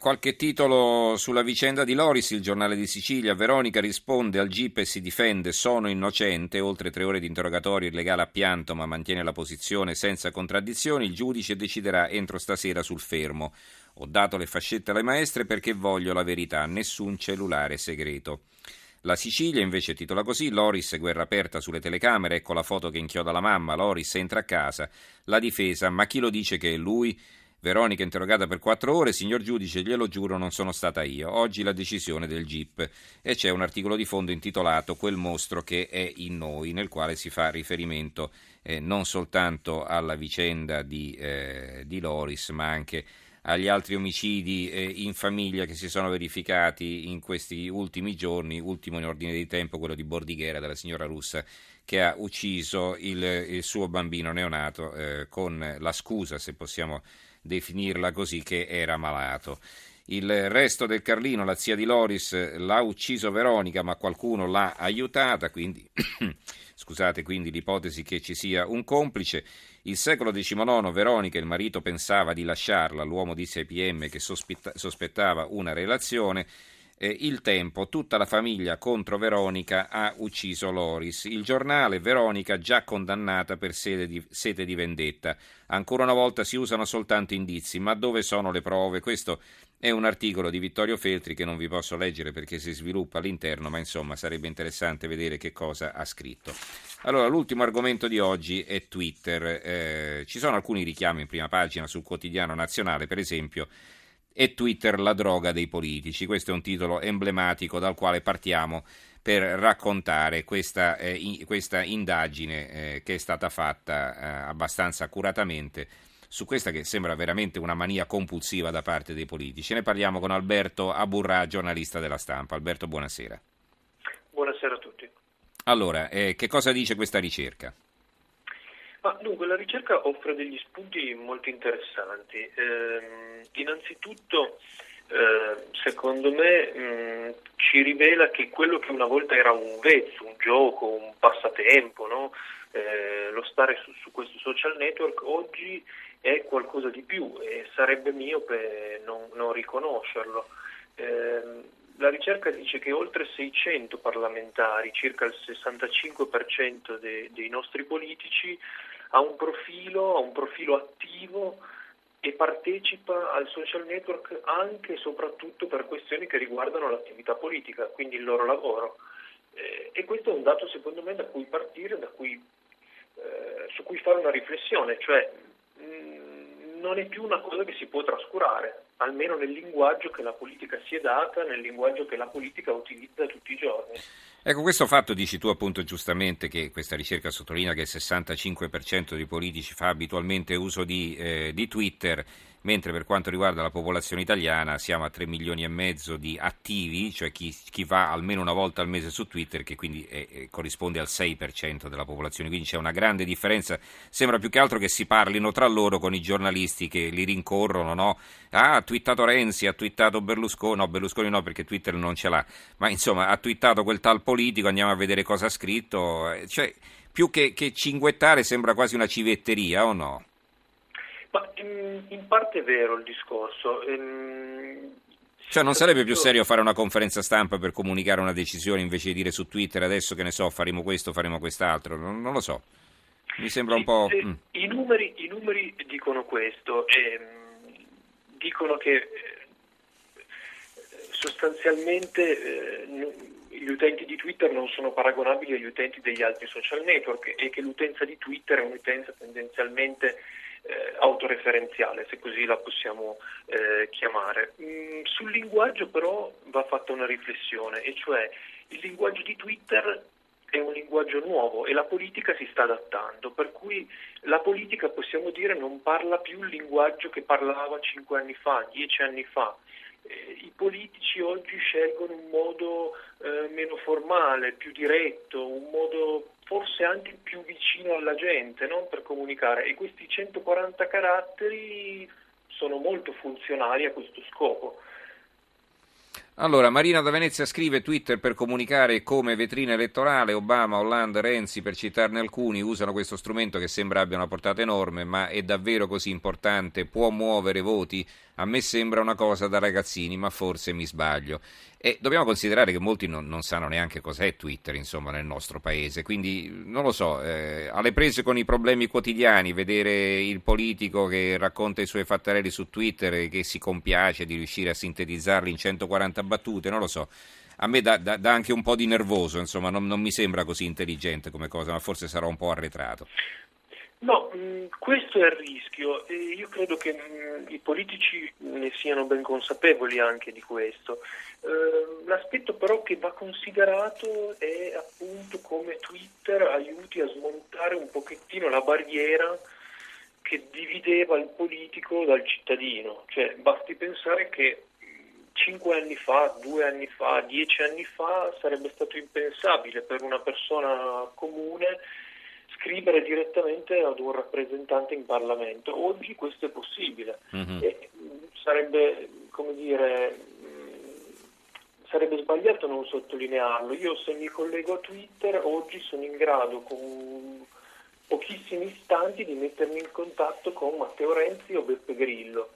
Qualche titolo sulla vicenda di Loris, il giornale di Sicilia. Veronica risponde al GIP e si difende, sono innocente. Oltre tre ore di interrogatorio, il legale a pianto ma mantiene la posizione senza contraddizioni. Il giudice deciderà entro stasera sul fermo. Ho dato le fascette alle maestre perché voglio la verità, nessun cellulare segreto. La Sicilia invece titola così: Loris, guerra aperta sulle telecamere. Ecco la foto che inchioda la mamma. Loris entra a casa. La difesa, ma chi lo dice che è lui? Veronica interrogata per quattro ore, signor giudice, glielo giuro, non sono stata io. Oggi la decisione del GIP. E c'è un articolo di fondo intitolato Quel mostro che è in noi, nel quale si fa riferimento eh, non soltanto alla vicenda di, eh, di, Loris, ma anche agli altri omicidi eh, in famiglia che si sono verificati in questi ultimi giorni, ultimo in ordine di tempo quello di Bordighera, della signora russa che ha ucciso il, il suo bambino neonato eh, con la scusa, se possiamo definirla così, che era malato. Il resto del Carlino, la zia di Loris, l'ha ucciso Veronica, ma qualcuno l'ha aiutata, quindi scusate, quindi l'ipotesi che ci sia un complice. Il secolo XIX, Veronica, il marito pensava di lasciarla, l'uomo disse ai PM che sospettava una relazione eh, il tempo, tutta la famiglia contro Veronica ha ucciso Loris. Il giornale, Veronica già condannata per sete di, sete di vendetta. Ancora una volta si usano soltanto indizi, ma dove sono le prove? Questo è un articolo di Vittorio Feltri che non vi posso leggere perché si sviluppa all'interno, ma insomma sarebbe interessante vedere che cosa ha scritto. Allora, l'ultimo argomento di oggi è Twitter. Eh, ci sono alcuni richiami in prima pagina sul quotidiano nazionale, per esempio e Twitter la droga dei politici. Questo è un titolo emblematico dal quale partiamo per raccontare questa, eh, in, questa indagine eh, che è stata fatta eh, abbastanza accuratamente su questa che sembra veramente una mania compulsiva da parte dei politici. Ne parliamo con Alberto Aburrà, giornalista della stampa. Alberto, buonasera. Buonasera a tutti. Allora, eh, che cosa dice questa ricerca? Ma, dunque, la ricerca offre degli spunti molto interessanti. Eh, innanzitutto, eh, secondo me, mh, mm, ci rivela che quello che una volta era un vezzo, un gioco, un passatempo, no? eh, lo stare su, su, questo social network, oggi è qualcosa di più e sarebbe miope non, non riconoscerlo. Ehm, la ricerca dice che oltre 600 parlamentari, circa il 65% de, dei nostri politici, ha un profilo, ha un profilo attivo e partecipa al social network anche e soprattutto per questioni che riguardano l'attività politica, quindi il loro lavoro. Eh, e questo è un dato secondo me da cui partire, da cui, eh, su cui fare una riflessione, cioè non è più una cosa che si può trascurare, almeno nel linguaggio che la politica si è data, nel linguaggio che la politica utilizza tutti i giorni. Ecco, questo fatto dici tu appunto giustamente che questa ricerca sottolinea che il 65% dei politici fa abitualmente uso di, eh, di Twitter mentre per quanto riguarda la popolazione italiana siamo a 3 milioni e mezzo di attivi, cioè chi, chi va almeno una volta al mese su Twitter, che quindi è, corrisponde al 6% della popolazione, quindi c'è una grande differenza, sembra più che altro che si parlino tra loro con i giornalisti che li rincorrono, no? Ah, ha twittato Renzi, ha twittato Berlusconi, no Berlusconi no perché Twitter non ce l'ha, ma insomma ha twittato quel tal politico, andiamo a vedere cosa ha scritto, eh, cioè più che, che cinguettare sembra quasi una civetteria o no? Ma in, in parte è vero il discorso. Ehm, cioè non sarebbe più serio fare una conferenza stampa per comunicare una decisione invece di dire su Twitter adesso che ne so, faremo questo, faremo quest'altro? Non, non lo so. Mi sembra un po'... Mm. I, numeri, I, numeri, dicono questo, ehm, dicono che eh, sostanzialmente eh, gli utenti di Twitter non sono paragonabili agli utenti degli altri social network e che l'utenza di Twitter è un'utenza tendenzialmente eh, autoreferenziale, se così la possiamo eh, chiamare. Mm, sul linguaggio però va fatta una riflessione, e cioè il linguaggio di Twitter è un linguaggio nuovo e la politica si sta adattando, per cui la politica possiamo dire non parla più il linguaggio che parlava cinque anni fa, dieci anni fa. Eh, I politici oggi scelgono un modo eh, meno formale, più diretto, un modo forse anche più vicino alla gente no? per comunicare e questi 140 caratteri sono molto funzionali a questo scopo. Allora, Marina da Venezia scrive Twitter per comunicare come vetrina elettorale, Obama, Hollande, Renzi, per citarne alcuni, usano questo strumento che sembra abbia una portata enorme, ma è davvero così importante? Può muovere voti? A me sembra una cosa da ragazzini, ma forse mi sbaglio. E dobbiamo considerare che molti non, non sanno neanche cos'è Twitter, insomma, nel nostro paese. Quindi, non lo so, eh, alle prese con i problemi quotidiani, vedere il politico che racconta i suoi fattarelli su Twitter e che si compiace di riuscire a sintetizzarli in 140 battute, non lo so a me dà, anche un po' di nervoso, insomma, non, non, mi sembra così intelligente come cosa, ma forse sarò un po' arretrato. No, mh, questo è il rischio e io credo che mh, i politici ne siano ben consapevoli anche di questo. Uh, l'aspetto però che va considerato è appunto come Twitter aiuti a smontare un pochettino la barriera che divideva il politico dal cittadino, cioè basti pensare che cinque anni fa, due anni fa, dieci anni fa sarebbe stato impensabile per una persona comune scrivere direttamente ad un rappresentante in Parlamento. Oggi questo è possibile mm-hmm. e sarebbe, come dire, sarebbe sbagliato non sottolinearlo. Io se mi collego a Twitter oggi sono in grado con pochissimi istanti di mettermi in contatto con Matteo Renzi o Beppe Grillo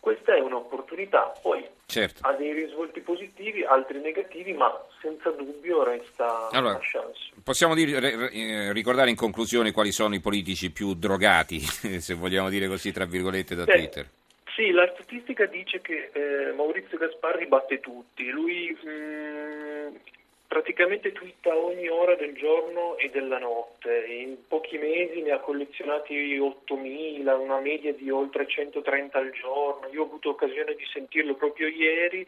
questa è un'opportunità, poi certo. ha dei risvolti positivi, altri negativi, ma senza dubbio resta allora, una chance. Possiamo dire, eh, ricordare in conclusione quali sono i politici più drogati, se vogliamo dire così, tra virgolette, da Beh, Twitter? Sì, la statistica dice che eh, Maurizio Gasparri batte tutti. Lui mh, mm, praticamente twitta ogni ora del giorno e della notte. In pochi mesi ne ha collezionati 8.000, una media di oltre 130 al giorno. Io ho avuto occasione di sentirlo proprio ieri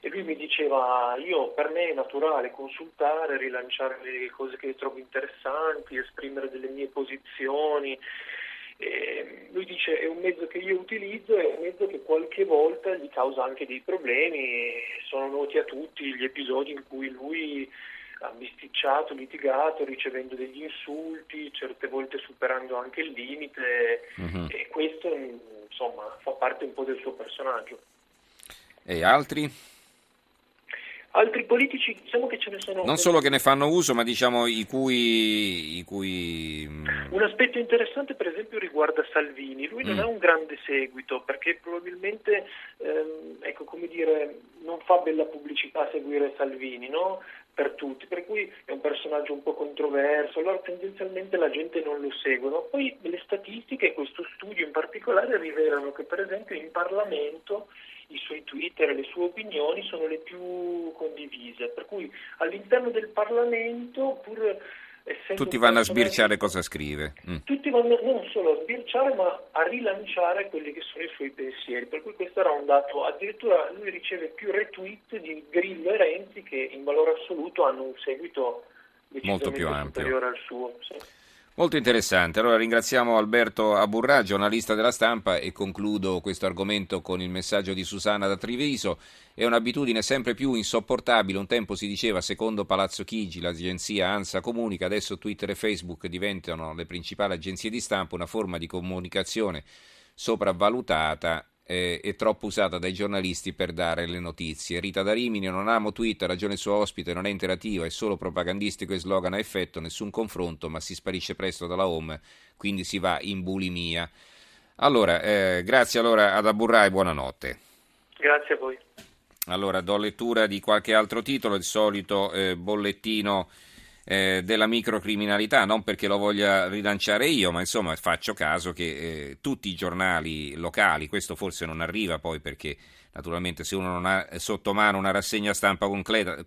e lui mi diceva io per me è naturale consultare, rilanciare le cose che trovo interessanti, esprimere delle mie posizioni. E lui dice è un mezzo che io utilizzo, è un mezzo che qualche volta gli causa anche dei problemi, sono noti a tutti gli episodi in cui lui ha bisticciato, litigato, ricevendo degli insulti, certe volte superando anche il limite uh-huh. e questo insomma fa parte un po' del suo personaggio. E altri? Altri politici, diciamo che ce ne sono. Non solo che ne fanno uso, ma diciamo i cui, i cui. Mm, un aspetto interessante, per esempio, riguarda Salvini. Lui mm. non ha un grande seguito perché probabilmente, ehm, ecco, come dire, non fa bella pubblicità seguire Salvini, no? per tutti, per cui è un personaggio un po' controverso, allora tendenzialmente la gente non lo segue. No? Poi le statistiche, questo studio in particolare, rivelano che per esempio in Parlamento i suoi Twitter e le sue opinioni sono le più condivise, per cui all'interno del Parlamento, pur tutti vanno a sbirciare cosa scrive. Mm. Tutti vanno non solo a sbirciare, ma a rilanciare quelli che sono i suoi pensieri. Per cui questo era un dato. Addirittura lui riceve più retweet di Grillo e Renzi che in valore assoluto hanno un seguito molto più ampio superiore al suo. Sì. Molto interessante. Allora ringraziamo Alberto Aburrà, giornalista della stampa, e concludo questo argomento con il messaggio di Susanna da Triviso. È un'abitudine sempre più insopportabile. Un tempo si diceva, secondo Palazzo Chigi, l'agenzia ANSA comunica, adesso Twitter e Facebook diventano le principali agenzie di stampa, una forma di comunicazione sopravvalutata eh, è troppo usata dai giornalisti per dare le notizie. Rita da Rimini, non amo Twitter, ragione il suo ospite, non è interattiva, è solo propagandistico e slogan a effetto, nessun confronto, ma si sparisce presto dalla home, quindi si va in bulimia. Allora, eh, grazie allora ad Aburra e buonanotte. Grazie a voi. Allora, do lettura di qualche altro titolo, il solito eh, bollettino eh, della microcriminalità, non perché lo voglia rilanciare io, ma insomma faccio caso che eh, tutti i giornali locali, questo forse non arriva poi perché naturalmente se uno non ha sotto mano una rassegna stampa completa,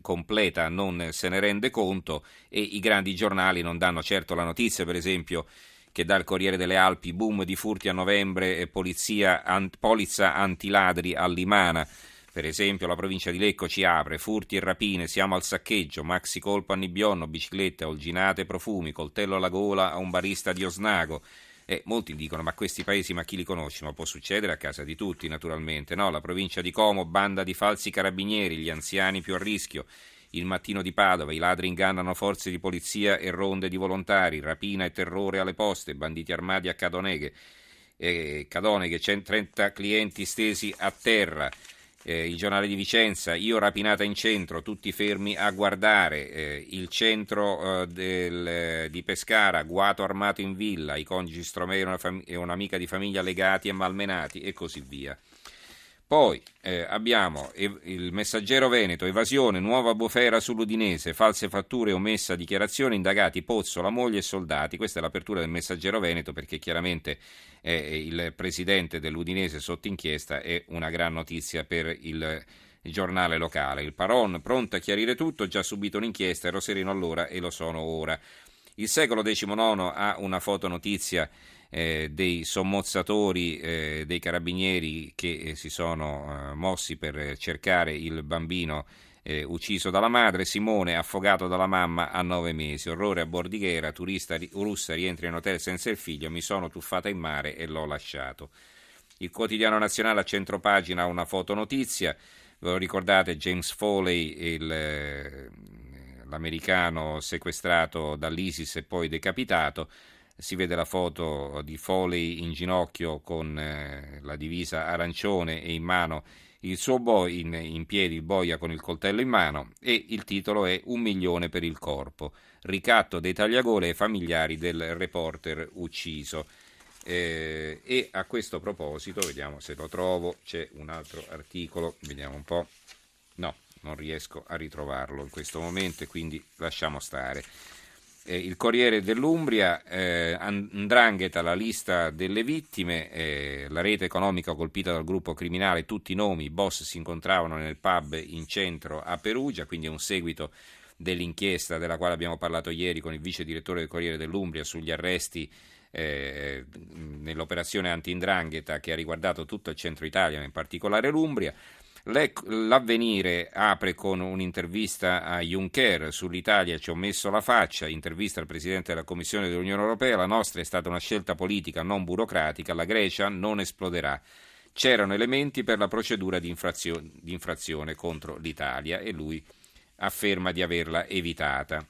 completa non se ne rende conto e i grandi giornali non danno certo la notizia, per esempio che dà il Corriere delle Alpi, boom di furti a novembre polizia, an, polizza antiladri a Limana. Per esempio la provincia di Lecco ci apre, furti e rapine, siamo al saccheggio, maxi colpo a Nibbionno, biciclette, olginate, profumi, coltello alla gola a un barista di Osnago. E molti dicono, ma questi paesi, ma chi li conosce? Ma può succedere a casa di tutti, naturalmente. No, la provincia di Como, banda di falsi carabinieri, gli anziani più a rischio. Il mattino di Padova, i ladri ingannano forze di polizia e ronde di volontari, rapina e terrore alle poste, banditi armati a Cadoneghe. Eh, Cadoneghe, 30 clienti stesi a terra. Eh, il giornale di Vicenza, io rapinata in centro, tutti fermi a guardare, eh, il centro eh, del, di Pescara, guato armato in villa, i coniugi Stromei e, una fam- e un'amica di famiglia legati e malmenati e così via. Poi eh, abbiamo il messaggero Veneto, evasione, nuova bufera sull'Udinese, false fatture, omessa dichiarazione, indagati Pozzo, la moglie e soldati. Questa è l'apertura del messaggero Veneto perché chiaramente eh, il presidente dell'Udinese sotto inchiesta è una gran notizia per il, giornale locale. Il Paron, pronto a chiarire tutto, già subito un'inchiesta, ero sereno allora e lo sono ora. Il secolo XIX ha una fotonotizia eh, dei sommozzatori eh, dei carabinieri che eh, si sono eh, mossi per cercare il bambino eh, ucciso dalla madre, Simone affogato dalla mamma a nove mesi, orrore a Bordighera, turista russa rientra in hotel senza il figlio, mi sono tuffata in mare e l'ho lasciato. Il quotidiano nazionale a centropagina ha una fotonotizia, ve lo ricordate James Foley, il, eh, l'americano sequestrato dall'ISIS e poi decapitato, si vede la foto di Foley in ginocchio con eh, la divisa arancione e in mano il suo boy, in, in, piedi il boia con il coltello in mano e il titolo è Un milione per il corpo, ricatto dei tagliagole ai familiari del reporter ucciso. Eh, e a questo proposito, vediamo se lo trovo, c'è un altro articolo, vediamo un po'. No, non riesco a ritrovarlo in questo momento e quindi lasciamo stare eh, il Corriere dell'Umbria, eh, Andrangheta, la lista delle vittime, eh, la rete economica colpita dal gruppo criminale, tutti i nomi, i boss si incontravano nel pub in centro a Perugia, quindi è un seguito dell'inchiesta della quale abbiamo parlato ieri con il vice direttore del Corriere dell'Umbria sugli arresti eh, nell'operazione anti-indrangheta che ha riguardato tutto il centro Italia, in particolare l'Umbria. L'avvenire apre con un'intervista a Juncker sull'Italia, ci ho messo la faccia, intervista al Presidente della Commissione dell'Unione Europea, la nostra è stata una scelta politica non burocratica, la Grecia non esploderà. C'erano elementi per la procedura di infrazione, di infrazione contro l'Italia e lui afferma di averla evitata.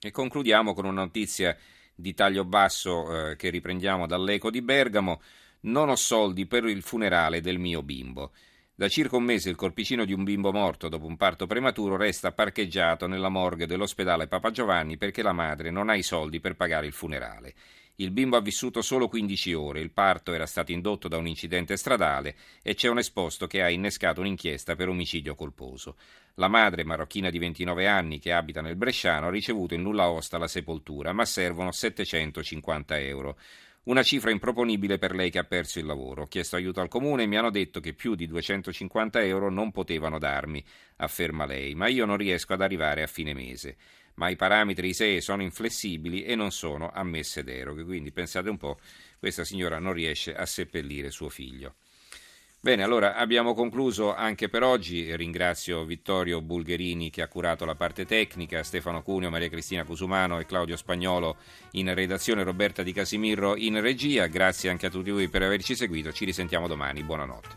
E concludiamo con una notizia di taglio basso eh, che riprendiamo dall'Eco di Bergamo. Non ho soldi per il funerale del mio bimbo. Da circa un mese il corpicino di un bimbo morto dopo un parto prematuro resta parcheggiato nella morgue dell'ospedale Papa Giovanni perché la madre non ha i soldi per pagare il funerale. Il bimbo ha vissuto solo 15 ore, il parto era stato indotto da un incidente stradale e c'è un esposto che ha innescato un'inchiesta per omicidio colposo. La madre, marocchina di 29 anni che abita nel Bresciano, ha ricevuto in nulla osta la sepoltura, ma servono 750 euro. Una cifra improponibile per lei che ha perso il lavoro. Ho chiesto aiuto al comune e mi hanno detto che più di 250 euro non potevano darmi, afferma lei, ma io non riesco ad arrivare a fine mese. Ma i parametri ISEE sono inflessibili e non sono ammesse deroghe. Quindi pensate un po', questa signora non riesce a seppellire suo figlio. Bene, allora abbiamo concluso anche per oggi. Ringrazio Vittorio Bulgherini che ha curato la parte tecnica, Stefano Cuneo, Maria Cristina Cusumano e Claudio Spagnolo in redazione, Roberta Di Casimirro in regia. Grazie anche a tutti voi per averci seguito. Ci risentiamo domani. Buonanotte.